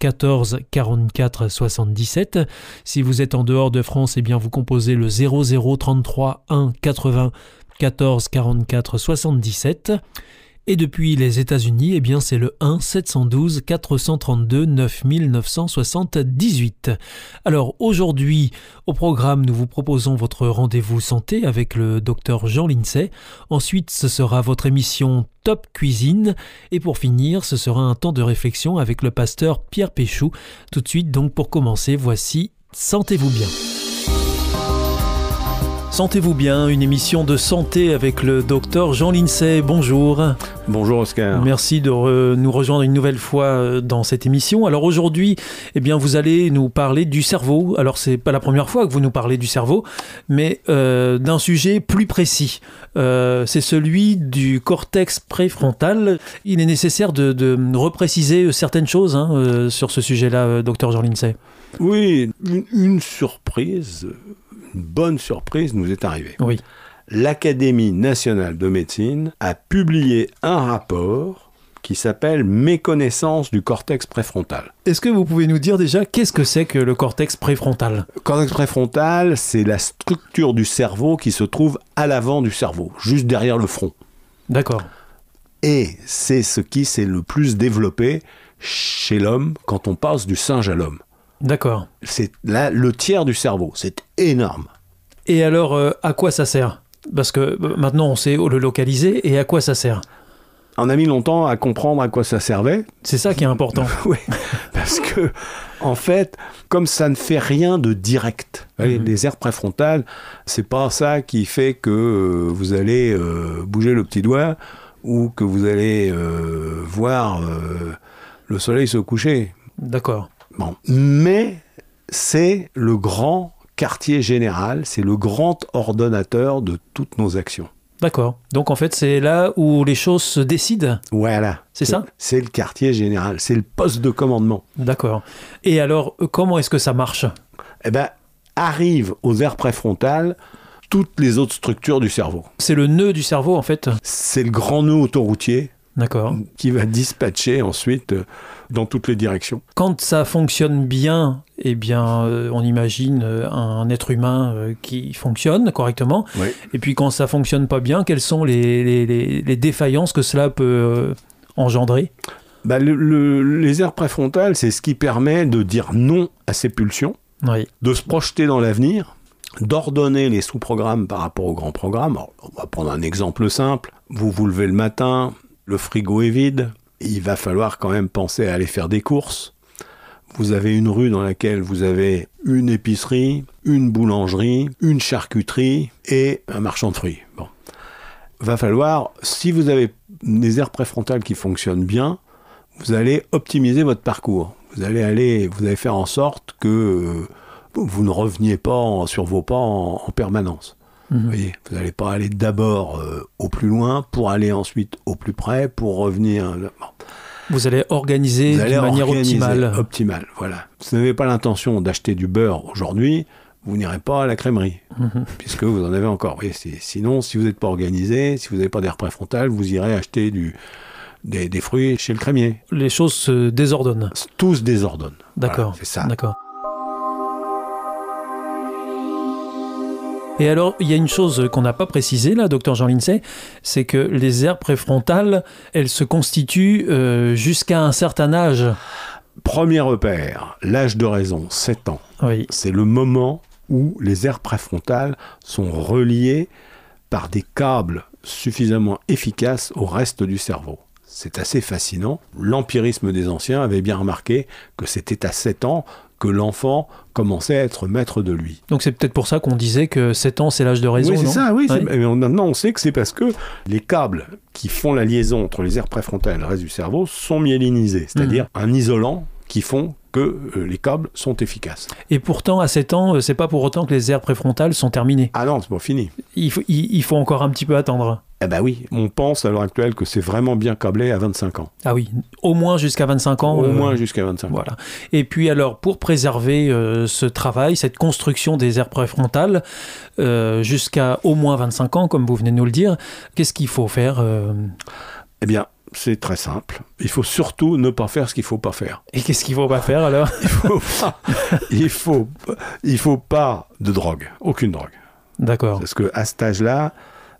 14 44 77. Si vous êtes en dehors de France, eh bien vous composez le 00 33 1 80 14 44 77. Et depuis les États-Unis, eh bien c'est le 1 712 432 9978. Alors aujourd'hui, au programme, nous vous proposons votre rendez-vous santé avec le docteur Jean Lincey. Ensuite, ce sera votre émission Top Cuisine. Et pour finir, ce sera un temps de réflexion avec le pasteur Pierre Péchou. Tout de suite, donc pour commencer, voici Sentez-vous bien. Sentez-vous bien, une émission de santé avec le docteur Jean Lincey. Bonjour. Bonjour Oscar. Merci de nous rejoindre une nouvelle fois euh, dans cette émission. Alors aujourd'hui, eh bien, vous allez nous parler du cerveau. Alors c'est pas la première fois que vous nous parlez du cerveau, mais euh, d'un sujet plus précis. Euh, c'est celui du cortex préfrontal. Il est nécessaire de, de repréciser certaines choses hein, euh, sur ce sujet-là, docteur Jean Lincey. Oui, une, une surprise une bonne surprise nous est arrivée. Oui. L'Académie nationale de médecine a publié un rapport qui s'appelle Méconnaissance du cortex préfrontal. Est-ce que vous pouvez nous dire déjà qu'est-ce que c'est que le cortex préfrontal? Le cortex préfrontal, c'est la structure du cerveau qui se trouve à l'avant du cerveau, juste derrière le front. D'accord. Et c'est ce qui s'est le plus développé chez l'homme quand on passe du singe à l'homme. D'accord. C'est là le tiers du cerveau. C'est énorme. Et alors, euh, à quoi ça sert? Parce que euh, maintenant, on sait le localiser. Et à quoi ça sert On a mis longtemps à comprendre à quoi ça servait. C'est ça qui est important. oui, parce que en fait, comme ça ne fait rien de direct, Mhm. les aires préfrontales, c'est pas ça qui fait que euh, vous allez euh, bouger le petit doigt ou que vous allez euh, voir le soleil se coucher. D'accord. Bon. Mais c'est le grand quartier général, c'est le grand ordonnateur de toutes nos actions. D'accord. Donc en fait, c'est là où les choses se décident? Voilà. C'est ça? C'est le quartier général, c'est le poste de commandement. D'accord. Et alors, euh, comment est-ce que ça marche? Eh ben, arrivent aux aires préfrontales toutes les autres structures du cerveau. C'est le nœud du cerveau, en fait? C'est le grand nœud autoroutier D'accord. qui va dispatcher ensuite euh, dans toutes les directions. Quand ça fonctionne bien, eh bien, euh, on imagine euh, un être humain euh, qui fonctionne correctement. Oui. Et puis quand ça fonctionne pas bien, quelles sont les, les- les- les défaillances que cela peut engendrer? Bah, le- le- les aires préfrontales, c'est ce qui permet de dire non à ces pulsions, Oui. de se projeter dans l'avenir, d'ordonner les sous-programmes par rapport au grand programme. Alors, on va prendre un exemple simple. Vous vous levez le matin, le frigo est vide, il va falloir quand même penser à aller faire des courses. Vous avez une rue dans laquelle vous avez une épicerie, une boulangerie, une charcuterie et un marchand de fruits. Bon. Va falloir, si vous avez des aires préfrontales qui fonctionnent bien, vous allez optimiser votre parcours. Vous allez aller, vous allez faire en sorte que euh, vous ne reveniez pas sur vos pas en permanence. Mhm. Vous voyez, vous n'allez pas aller d'abord euh, au plus loin pour aller ensuite au plus près pour revenir. Bon. Vous allez organiser de manière optimale. Optimale, voilà. Si vous n'avez pas l'intention d'acheter du beurre aujourd'hui, vous n'irez pas à la crèmerie, Mhm. puisque vous en avez encore. Vous voyez, c'est- sinon, si vous n'êtes pas organisé, si vous n'avez pas d'air préfrontal, vous irez acheter du, des, des fruits chez le crémier. Les choses se désordonnent. Tout se désordonne. D'accord. Voilà, c'est ça. D'accord. Et alors, il y a une chose qu'on n'a pas précisée là, docteur Jean Lincey, c'est que les aires préfrontales, elles se constituent euh, jusqu'à un certain âge. Premier repère, l'âge de raison, 7 ans. Oui. C'est le moment où les aires préfrontales sont reliées par des câbles suffisamment efficaces au reste du cerveau. c'est assez fascinant. L'empirisme des anciens avait bien remarqué que c'était à 7 ans que l'enfant commençait à être maître de lui. Donc c'est peut-être pour ça qu'on disait que 7 ans c'est l'âge de raison. Oui, c'est ça, oui. Ouais. Mais maintenant, on sait que c'est parce que les câbles qui font la liaison entre les aires préfrontales et le reste du cerveau sont myélinisés, c'est-à-dire Mhm. un isolant qui font que euh, les câbles sont efficaces. Et pourtant, à 7 ans, euh, c'est pas pour autant que les aires préfrontales sont terminées. Ah non, c'est pas fini. Il faut, il, il faut encore un petit peu attendre. Eh ben oui, on pense à l'heure actuelle que c'est vraiment bien câblé à 25 ans. Ah oui, au moins jusqu'à 25 ans. Au euh, moins jusqu'à 25 ans. Voilà. Et puis alors, pour préserver euh, ce travail, cette construction des aires préfrontales, euh, jusqu'à au moins 25 ans, comme vous venez de nous le dire, qu'est-ce qu'il faut faire Eh bien, c'est très simple. Il faut surtout ne pas faire ce qu'il faut pas faire. Et qu'est-ce qu'il faut pas faire alors Il faut pas, il faut, il faut pas de drogue, aucune drogue. D'accord. Parce que à cet âge-là,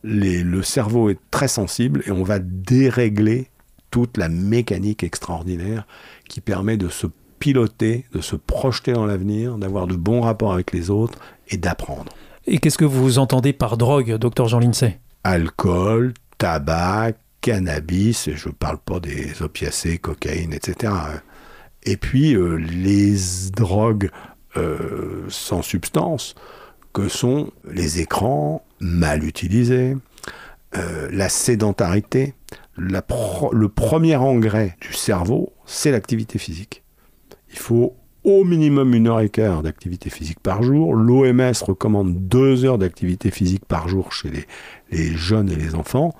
les- le cerveau est très sensible et on va dérégler toute la mécanique extraordinaire qui permet de se piloter, de se projeter dans l'avenir, d'avoir de bons rapports avec les autres et d'apprendre. Et qu'est-ce que vous entendez par drogue, docteur Jean Lincey Alcool, tabac, cannabis, et je ne parle pas des opiacés, cocaïne, etc. Et puis euh, les drogues euh, sans substance, que sont les écrans mal utilisés, euh, la sédentarité. Le premier engrais du cerveau, c'est l'activité physique. Il faut au minimum une heure et quart d'activité physique par jour. L'OMS recommande deux heures d'activité physique par jour chez les, jeunes et les enfants.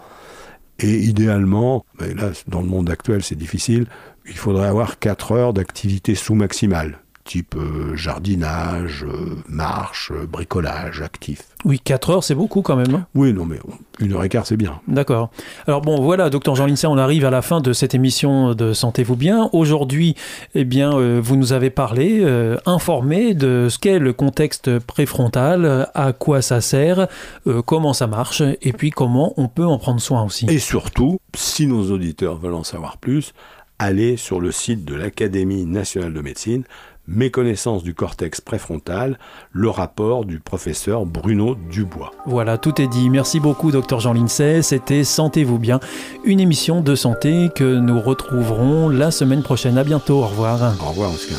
Et idéalement, mais là, dans le monde actuel, c'est difficile, il faudrait avoir 4 heures d'activité sous-maximale, type euh, jardinage, euh, marche, euh, bricolage actif. Oui, 4 heures, c'est beaucoup quand même. hein Oui, non, mais une heure et quart, c'est bien. D'accord. Alors bon, voilà, docteur Jean Lincey, on arrive à la fin de cette émission de Sentez-vous bien. Aujourd'hui, eh bien, euh, vous nous avez parlé, euh, informé de ce qu'est le contexte préfrontal, à quoi ça sert, euh, comment ça marche, et puis comment on peut en prendre soin aussi. Et surtout, si nos auditeurs veulent en savoir plus, allez sur le site de l'Académie nationale de médecine, Méconnaissance du cortex préfrontal, le rapport du professeur Bruno Dubois. Voilà, tout est dit. Merci beaucoup, docteur Jean Lincey. C'était Sentez-vous bien, une émission de santé que nous retrouverons la semaine prochaine. À bientôt. Au revoir. Au revoir, Oscar.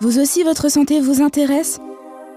Vous aussi, votre santé vous intéresse?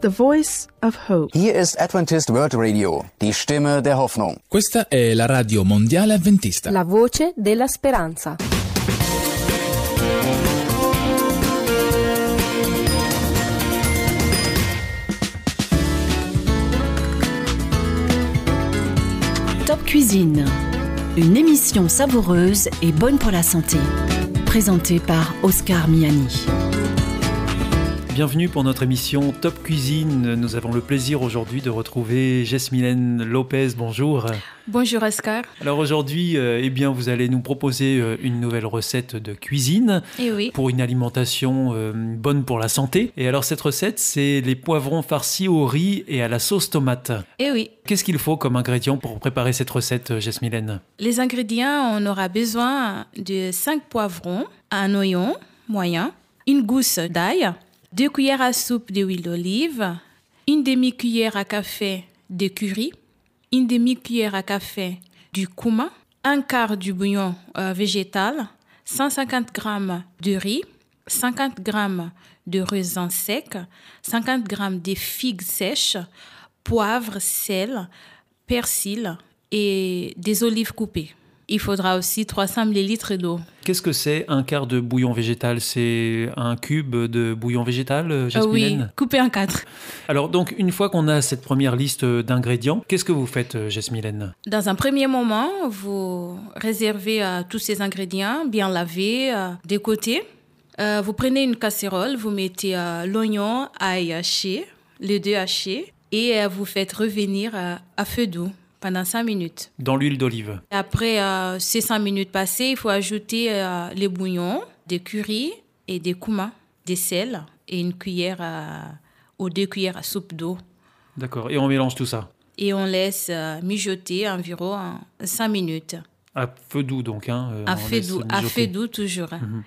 The Voice of Hope. Hier ist Adventist World Radio, die Stimme der Hoffnung. Questa è la radio mondiale avventista. La voce della speranza. Top Cuisine, une émission savoureuse et bonne pour la santé. Présentée par Oscar Miani. Bienvenue pour notre émission Top Cuisine. Nous avons le plaisir aujourd'hui de retrouver Jesmylène Lopez. Bonjour. Bonjour Oscar. Alors aujourd'hui, euh, eh bien, vous allez nous proposer euh, une nouvelle recette de cuisine Et oui. pour une alimentation euh, bonne pour la santé. Et alors cette recette, c'est les poivrons farcis au riz et à la sauce tomate. Et oui, Qu'est-ce qu'il faut comme ingrédient pour préparer cette recette, Jesmylène les ingrédients, on aura besoin de 5 poivrons, un oignon moyen, une gousse d'ail, 2 cuillères à soupe d'huile d'olive, une demi-cuillère à café de curry, une demi-cuillère à café du cumin, un quart du bouillon euh, végétal, 150 g de riz, 50 g de raisin sec, 50 g de figues sèches, poivre, sel, persil et des olives coupées. Il faudra aussi 300 ml d'eau. Qu'est-ce que c'est un quart de bouillon végétal? C'est un cube de bouillon végétal, euh, Ah oui, Jesmylène coupé en quatre. Alors donc, une fois qu'on a cette première liste euh, d'ingrédients, qu'est-ce que vous faites, euh, Jesmylène Dans un premier moment, vous réservez euh, tous ces ingrédients bien lavés euh, de côté. Euh, vous prenez une casserole, vous mettez euh, l'oignon, ail haché, les deux hachés, et euh, vous faites revenir euh, à feu doux pendant 5 minutes. Dans l'huile d'olive. Après euh, ces 5 minutes passées, il faut ajouter euh, les bouillons, des curry et des kouma, des sels et une cuillère à, ou deux cuillères à soupe d'eau. D'accord. Et on mélange tout ça Et on laisse euh, mijoter environ 5 minutes. À feu doux donc. Hein, euh, À feu doux, à feu doux toujours. hein. Mhm.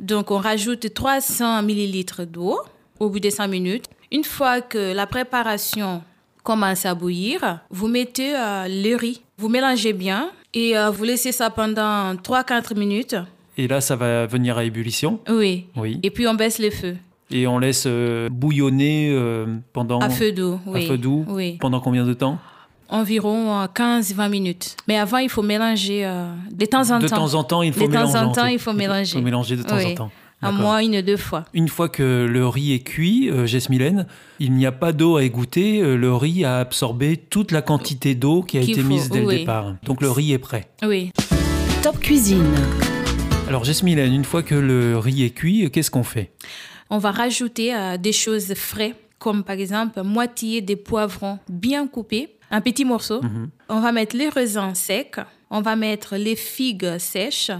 Donc on rajoute 300 millilitres d'eau au bout de 5 minutes. Une fois que la préparation commence à bouillir, vous mettez euh, le riz. Vous mélangez bien et euh, vous laissez ça pendant 3-4 minutes. Et là, ça va venir à ébullition? Oui. Oui. Et puis on baisse le feu. Et on laisse euh, bouillonner pendant. À feu doux, oui. À feu doux. Oui. Pendant combien de temps? Environ 15-20 minutes. Mais avant, il faut mélanger euh, de temps en De temps. temps en temps, il faut De temps mélanger. en temps, il faut mélanger. Il faut mélanger de temps Oui. en temps. À D'accord. moins une deux fois. Une fois que le riz est cuit, euh, Jesmilène, il n'y a pas d'eau à égoutter. euh, le riz a absorbé toute la quantité d'eau qui a Qu'il été faut, mise dès le départ. Donc le riz est prêt. Oui. Top Cuisine. Alors Jesmilène, une fois que le riz est cuit, euh, qu'est-ce qu'on fait? On va rajouter euh, des choses frais, comme par exemple moitié des poivrons bien coupés, un petit morceau. Mhm. On va mettre les raisins secs, on va mettre les figues sèches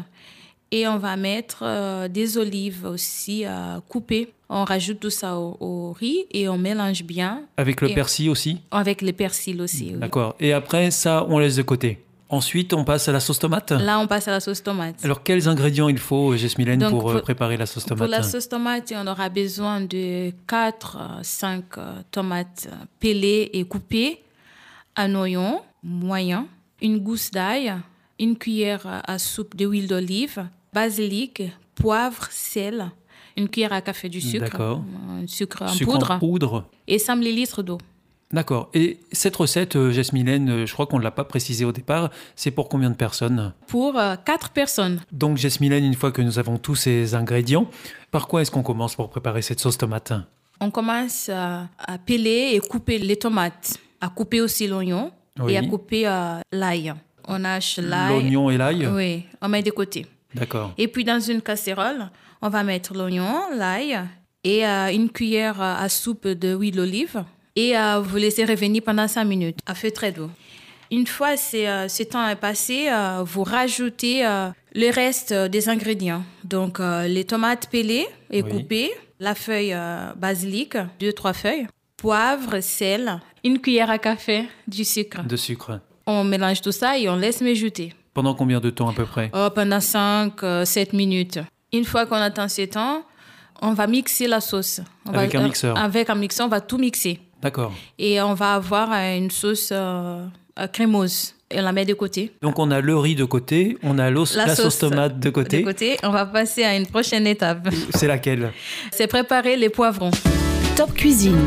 et on va mettre euh, des olives aussi euh, coupées. On rajoute tout ça au, au riz et on mélange bien Avec le Et- persil aussi avec le persil aussi. oui. D'accord. Et après, ça, on laisse de côté. Ensuite, on passe à la sauce tomate. Là, on passe à la sauce tomate. Alors, quels ingrédients il faut, Donc, pour, euh, pour- préparer la sauce Pour tomate la sauce tomate, on aura besoin de 4-5 tomates pelées et coupées, un oignon moyen, une gousse d'ail, une cuillère à soupe d'huile d'olive, basilic, poivre, sel, une cuillère à café du sucre, un sucre en Sucre poudre en poudre. et 100 ml d'eau. D'accord. Et cette recette, euh, Jesmilène, euh, je crois qu'on ne l'a pas précisé au départ, c'est pour combien de personnes? Pour 4 personnes, Donc, Jesmilène, une fois que nous avons tous ces ingrédients, par quoi est-ce qu'on commence pour préparer cette sauce tomate? On commence à, à peler et couper les tomates, à couper aussi l'oignon Oui. et à couper euh, l'ail. On hache l'ail. L'oignon et l'ail? Oui, on met de côté. D'accord. Et puis dans une casserole, on va mettre l'oignon, l'ail et euh, une cuillère à soupe d'huile d'olive. Et euh, vous laissez revenir pendant 5 minutes à feu très doux. Une fois euh, ce temps est passé, euh, vous rajoutez le reste des ingrédients. Donc les tomates pelées et Oui. coupées, la feuille basilic, deux trois feuilles, poivre, sel, une cuillère à café, du sucre. De sucre. On mélange tout ça et on laisse mijoter. Pendant combien de temps à peu près? Oh, pendant 5, 7 minutes. Une fois qu'on attend ce temps, on va mixer la sauce. On Avec va, un mixeur. Avec un mixeur, on va tout mixer. D'accord. Et on va avoir euh, une sauce euh, euh, crémeuse. Et on la met de côté. Donc, on a le riz de côté, on a l'os- la, sauce, tomate de côté. De côté, on va passer à une prochaine étape. C'est laquelle? C'est préparer les poivrons. Top Cuisine.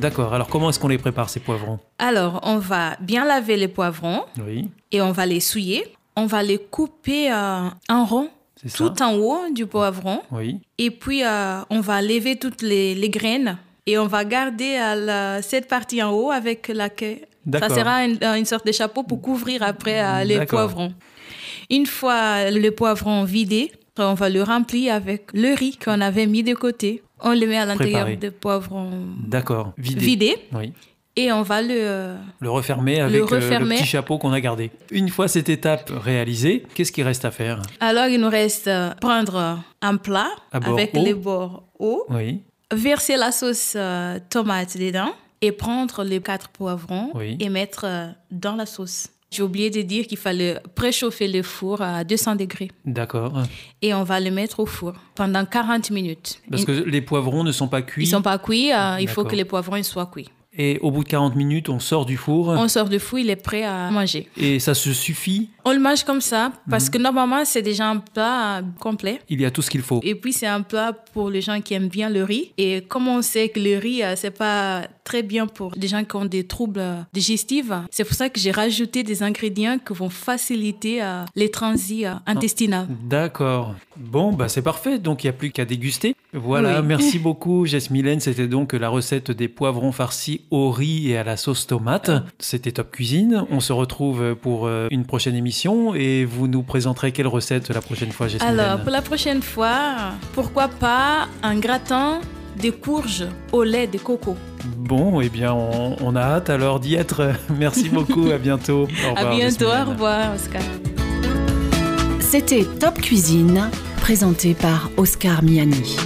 D'accord. Alors, comment est-ce qu'on les prépare, ces poivrons? Alors, on va bien laver les poivrons Oui, et on va les souiller. On va les couper euh, en rond, ça. tout en haut du poivron. Oui. Et puis, euh, on va lever toutes les, les graines et on va garder à la- cette partie en haut avec la queue. Ça sera une, une sorte de chapeau pour couvrir après euh, les poivrons. Une fois le poivron vidé, on va le remplir avec le riz qu'on avait mis de côté. On le met à l'intérieur Préparé. des poivrons D'accord. Vidé. vidés Oui. Et on va le... euh, Le refermer avec euh, le refermer. petit chapeau qu'on a gardé. Une fois cette étape réalisée, qu'est-ce qui reste à faire? Alors, il nous reste euh, prendre un plat avec les bords hauts, Oui. verser la sauce euh, tomate dedans et prendre les quatre poivrons Oui. et mettre euh, dans la sauce. J'ai oublié de dire qu'il fallait préchauffer le four à 200 degrés D'accord. et on va le mettre au four pendant 40 minutes. Parce que les poivrons ne sont pas cuits. Ils sont pas cuits, euh, il faut que les poivrons soient cuits. Et au bout de 40 minutes, on sort du four. On sort du four, il est prêt à manger. Et ça se suffit. On le mange comme ça Mhm. parce que normalement c'est déjà un plat euh, complet. Il y a tout ce qu'il faut. Et puis c'est un plat pour les gens qui aiment bien le riz. Et comme on sait que le riz, euh, c'est pas très bien pour des gens qui ont des troubles euh, digestifs, c'est pour ça que j'ai rajouté des ingrédients qui vont faciliter les transits euh, intestinaux. D'accord. Bon, bah c'est parfait. Donc il n'y a plus qu'à déguster. Voilà. Oui. Merci beaucoup, Jasmilène. C'était donc la recette des poivrons farcis au riz et à la sauce tomate. C'était Top Cuisine. On se retrouve pour une prochaine émission et vous nous présenterez quelle recette la prochaine fois, Jasmilène Alors, pour la prochaine fois, pourquoi pas un gratin des courges au lait de coco. Bon, eh bien, on, on a hâte alors d'y être. Merci beaucoup, à bientôt. Au À revoir, bientôt, au revoir Oscar. C'était Top Cuisine, présenté par Oscar Miani.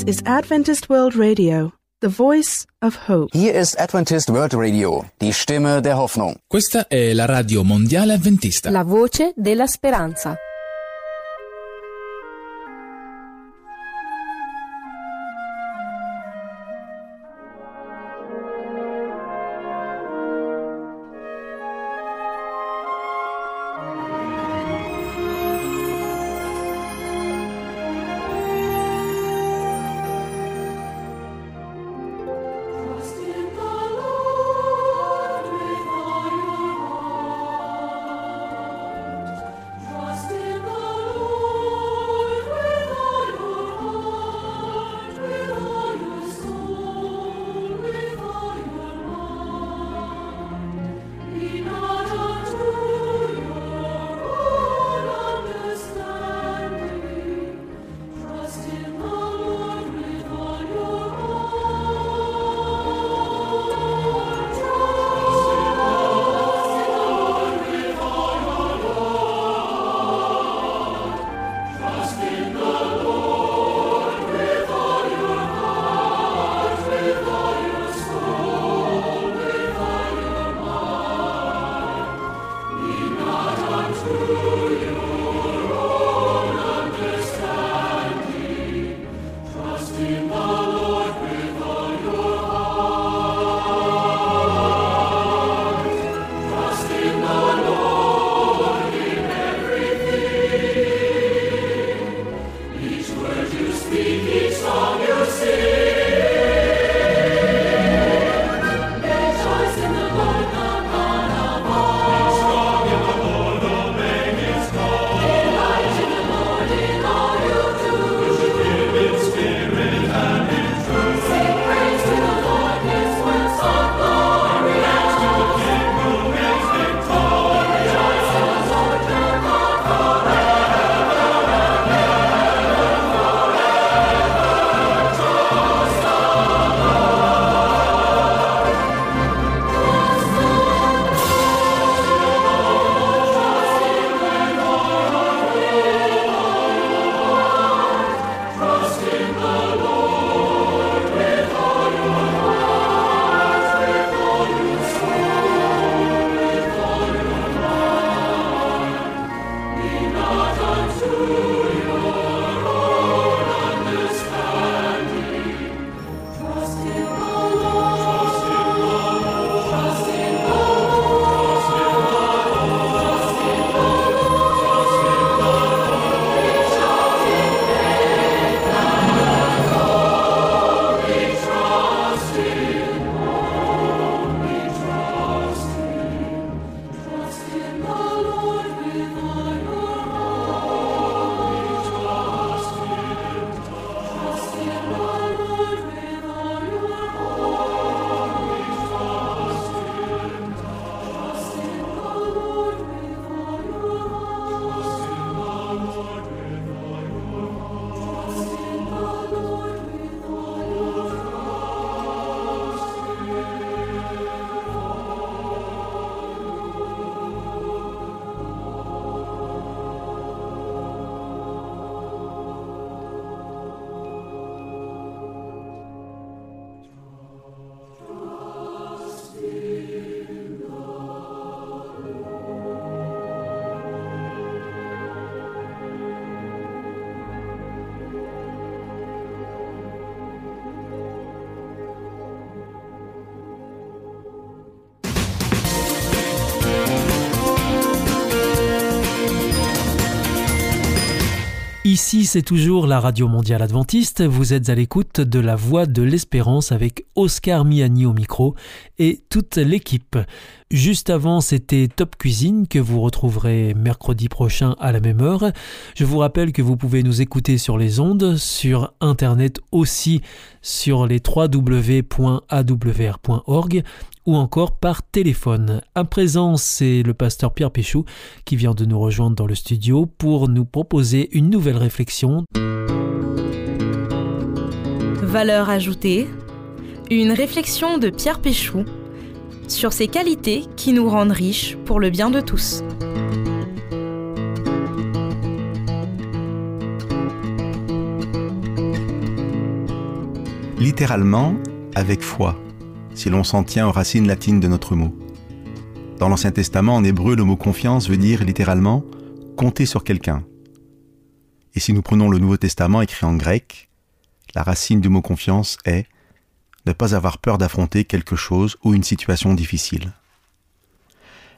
This is Adventist World Radio, the voice of hope. Hier ist Adventist World Radio, die Stimme der Hoffnung. Questa è la radio mondiale adventista. La voce della speranza. Ici, c'est toujours la Radio Mondiale Adventiste. Vous êtes à l'écoute de la Voix de l'Espérance avec Oscar Miani au micro et toute l'équipe. Juste avant, c'était Top Cuisine que vous retrouverez mercredi prochain à la même heure. Je vous rappelle que vous pouvez nous écouter sur les ondes, sur Internet aussi, sur les www.awr.org ou encore par téléphone. À présent, c'est le pasteur Pierre Péchou qui vient de nous rejoindre dans le studio pour nous proposer une nouvelle réflexion. Valeur ajoutée, une réflexion de Pierre Péchou sur ces qualités qui nous rendent riches pour le bien de tous. Littéralement, avec foi, si l'on s'en tient aux racines latines de notre mot. Dans l'Ancien Testament, en hébreu, le mot confiance veut dire littéralement compter sur quelqu'un. Et si nous prenons le Nouveau Testament écrit en grec, la racine du mot confiance est ne pas avoir peur d'affronter quelque chose ou une situation difficile.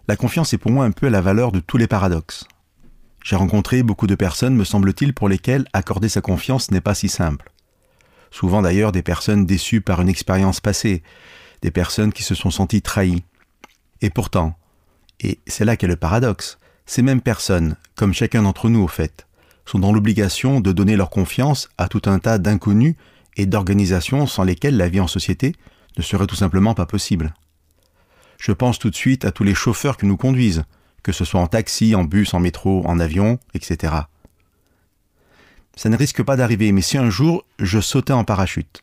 La confiance est pour moi un peu la valeur de tous les paradoxes. J'ai rencontré beaucoup de personnes, me semble-t-il, pour lesquelles accorder sa confiance n'est pas si simple. Souvent d'ailleurs des personnes déçues par une expérience passée, des personnes qui se sont senties trahies. Et pourtant, et c'est là qu'est le paradoxe, ces mêmes personnes, comme chacun d'entre nous au fait, sont dans l'obligation de donner leur confiance à tout un tas d'inconnus et d'organisations sans lesquelles la vie en société ne serait tout simplement pas possible. Je pense tout de suite à tous les chauffeurs qui nous conduisent, que ce soit en taxi, en bus, en métro, en avion, etc. Ça ne risque pas d'arriver, mais si un jour je sautais en parachute,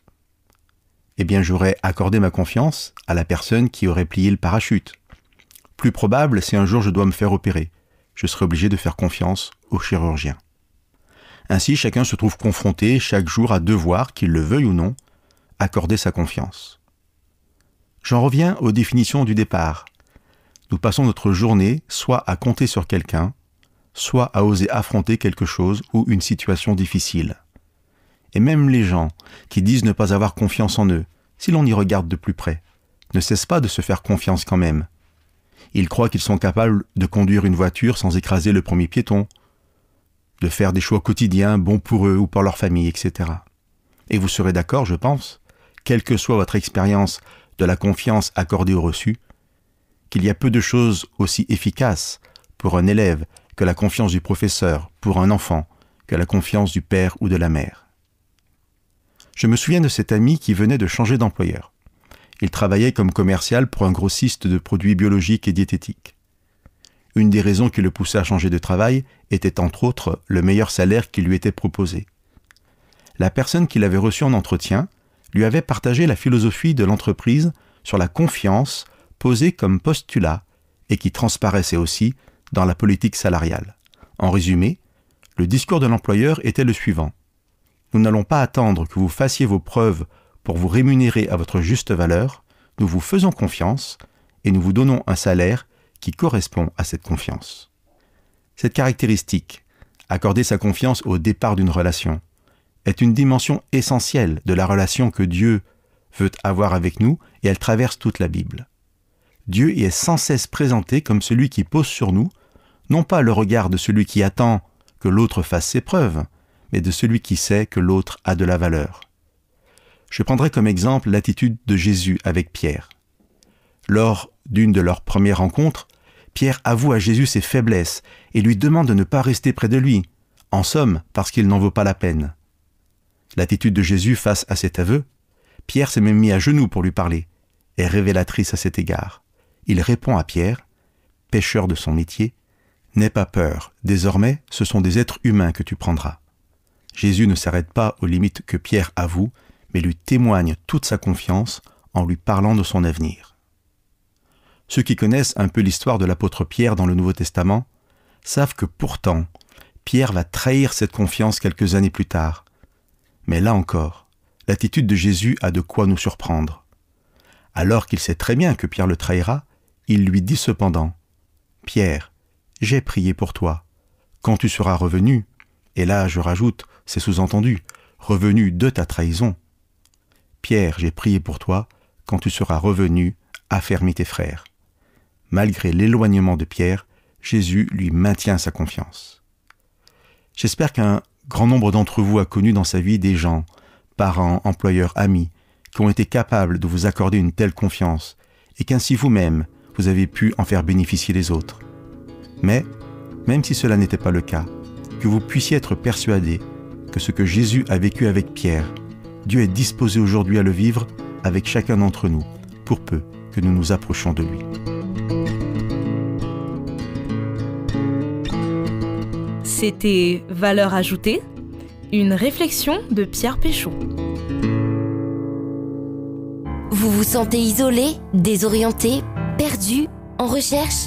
eh bien j'aurais accordé ma confiance à la personne qui aurait plié le parachute. Plus probable, si un jour je dois me faire opérer, je serai obligé de faire confiance au chirurgien. Ainsi, chacun se trouve confronté chaque jour à devoir, qu'il le veuille ou non, accorder sa confiance. J'en reviens aux définitions du départ. Nous passons notre journée soit à compter sur quelqu'un, soit à oser affronter quelque chose ou une situation difficile. Et même les gens qui disent ne pas avoir confiance en eux, si l'on y regarde de plus près, ne cessent pas de se faire confiance quand même. Ils croient qu'ils sont capables de conduire une voiture sans écraser le premier piéton, de faire des choix quotidiens bons pour eux ou pour leur famille, etc. Et vous serez d'accord, je pense, quelle que soit votre expérience de la confiance accordée au reçu, qu'il y a peu de choses aussi efficaces pour un élève que la confiance du professeur pour un enfant, que la confiance du père ou de la mère. Je me souviens de cet ami qui venait de changer d'employeur. Il travaillait comme commercial pour un grossiste de produits biologiques et diététiques. Une des raisons qui le poussait à changer de travail était entre autres le meilleur salaire qui lui était proposé. La personne qui l'avait reçu en entretien lui avait partagé la philosophie de l'entreprise sur la confiance posée comme postulat et qui transparaissait aussi dans la politique salariale. En résumé, le discours de l'employeur était le suivant. Nous n'allons pas attendre que vous fassiez vos preuves pour vous rémunérer à votre juste valeur, nous vous faisons confiance et nous vous donnons un salaire qui correspond à cette confiance. Cette caractéristique, accorder sa confiance au départ d'une relation, est une dimension essentielle de la relation que Dieu veut avoir avec nous et elle traverse toute la Bible. Dieu y est sans cesse présenté comme celui qui pose sur nous, non pas le regard de celui qui attend que l'autre fasse ses preuves, mais de celui qui sait que l'autre a de la valeur. Je prendrai comme exemple l'attitude de Jésus avec Pierre. Lors d'une de leurs premières rencontres, Pierre avoue à Jésus ses faiblesses et lui demande de ne pas rester près de lui, en somme parce qu'il n'en vaut pas la peine. L'attitude de Jésus face à cet aveu, Pierre s'est même mis à genoux pour lui parler, est révélatrice à cet égard. Il répond à Pierre, pêcheur de son métier, N'aie pas peur, désormais ce sont des êtres humains que tu prendras. Jésus ne s'arrête pas aux limites que Pierre avoue, mais lui témoigne toute sa confiance en lui parlant de son avenir. Ceux qui connaissent un peu l'histoire de l'apôtre Pierre dans le Nouveau Testament savent que pourtant, Pierre va trahir cette confiance quelques années plus tard. Mais là encore, l'attitude de Jésus a de quoi nous surprendre. Alors qu'il sait très bien que Pierre le trahira, il lui dit cependant Pierre, j'ai prié pour toi. Quand tu seras revenu, et là je rajoute, c'est sous-entendu, revenu de ta trahison. Pierre, j'ai prié pour toi, quand tu seras revenu, affermis tes frères malgré l'éloignement de Pierre, Jésus lui maintient sa confiance. J'espère qu'un grand nombre d'entre vous a connu dans sa vie des gens, parents, employeurs, amis, qui ont été capables de vous accorder une telle confiance, et qu'ainsi vous-même, vous avez pu en faire bénéficier les autres. Mais, même si cela n'était pas le cas, que vous puissiez être persuadé que ce que Jésus a vécu avec Pierre, Dieu est disposé aujourd'hui à le vivre avec chacun d'entre nous, pour peu que nous nous approchons de lui. C'était Valeur ajoutée, une réflexion de Pierre Péchaud. Vous vous sentez isolé, désorienté, perdu, en recherche?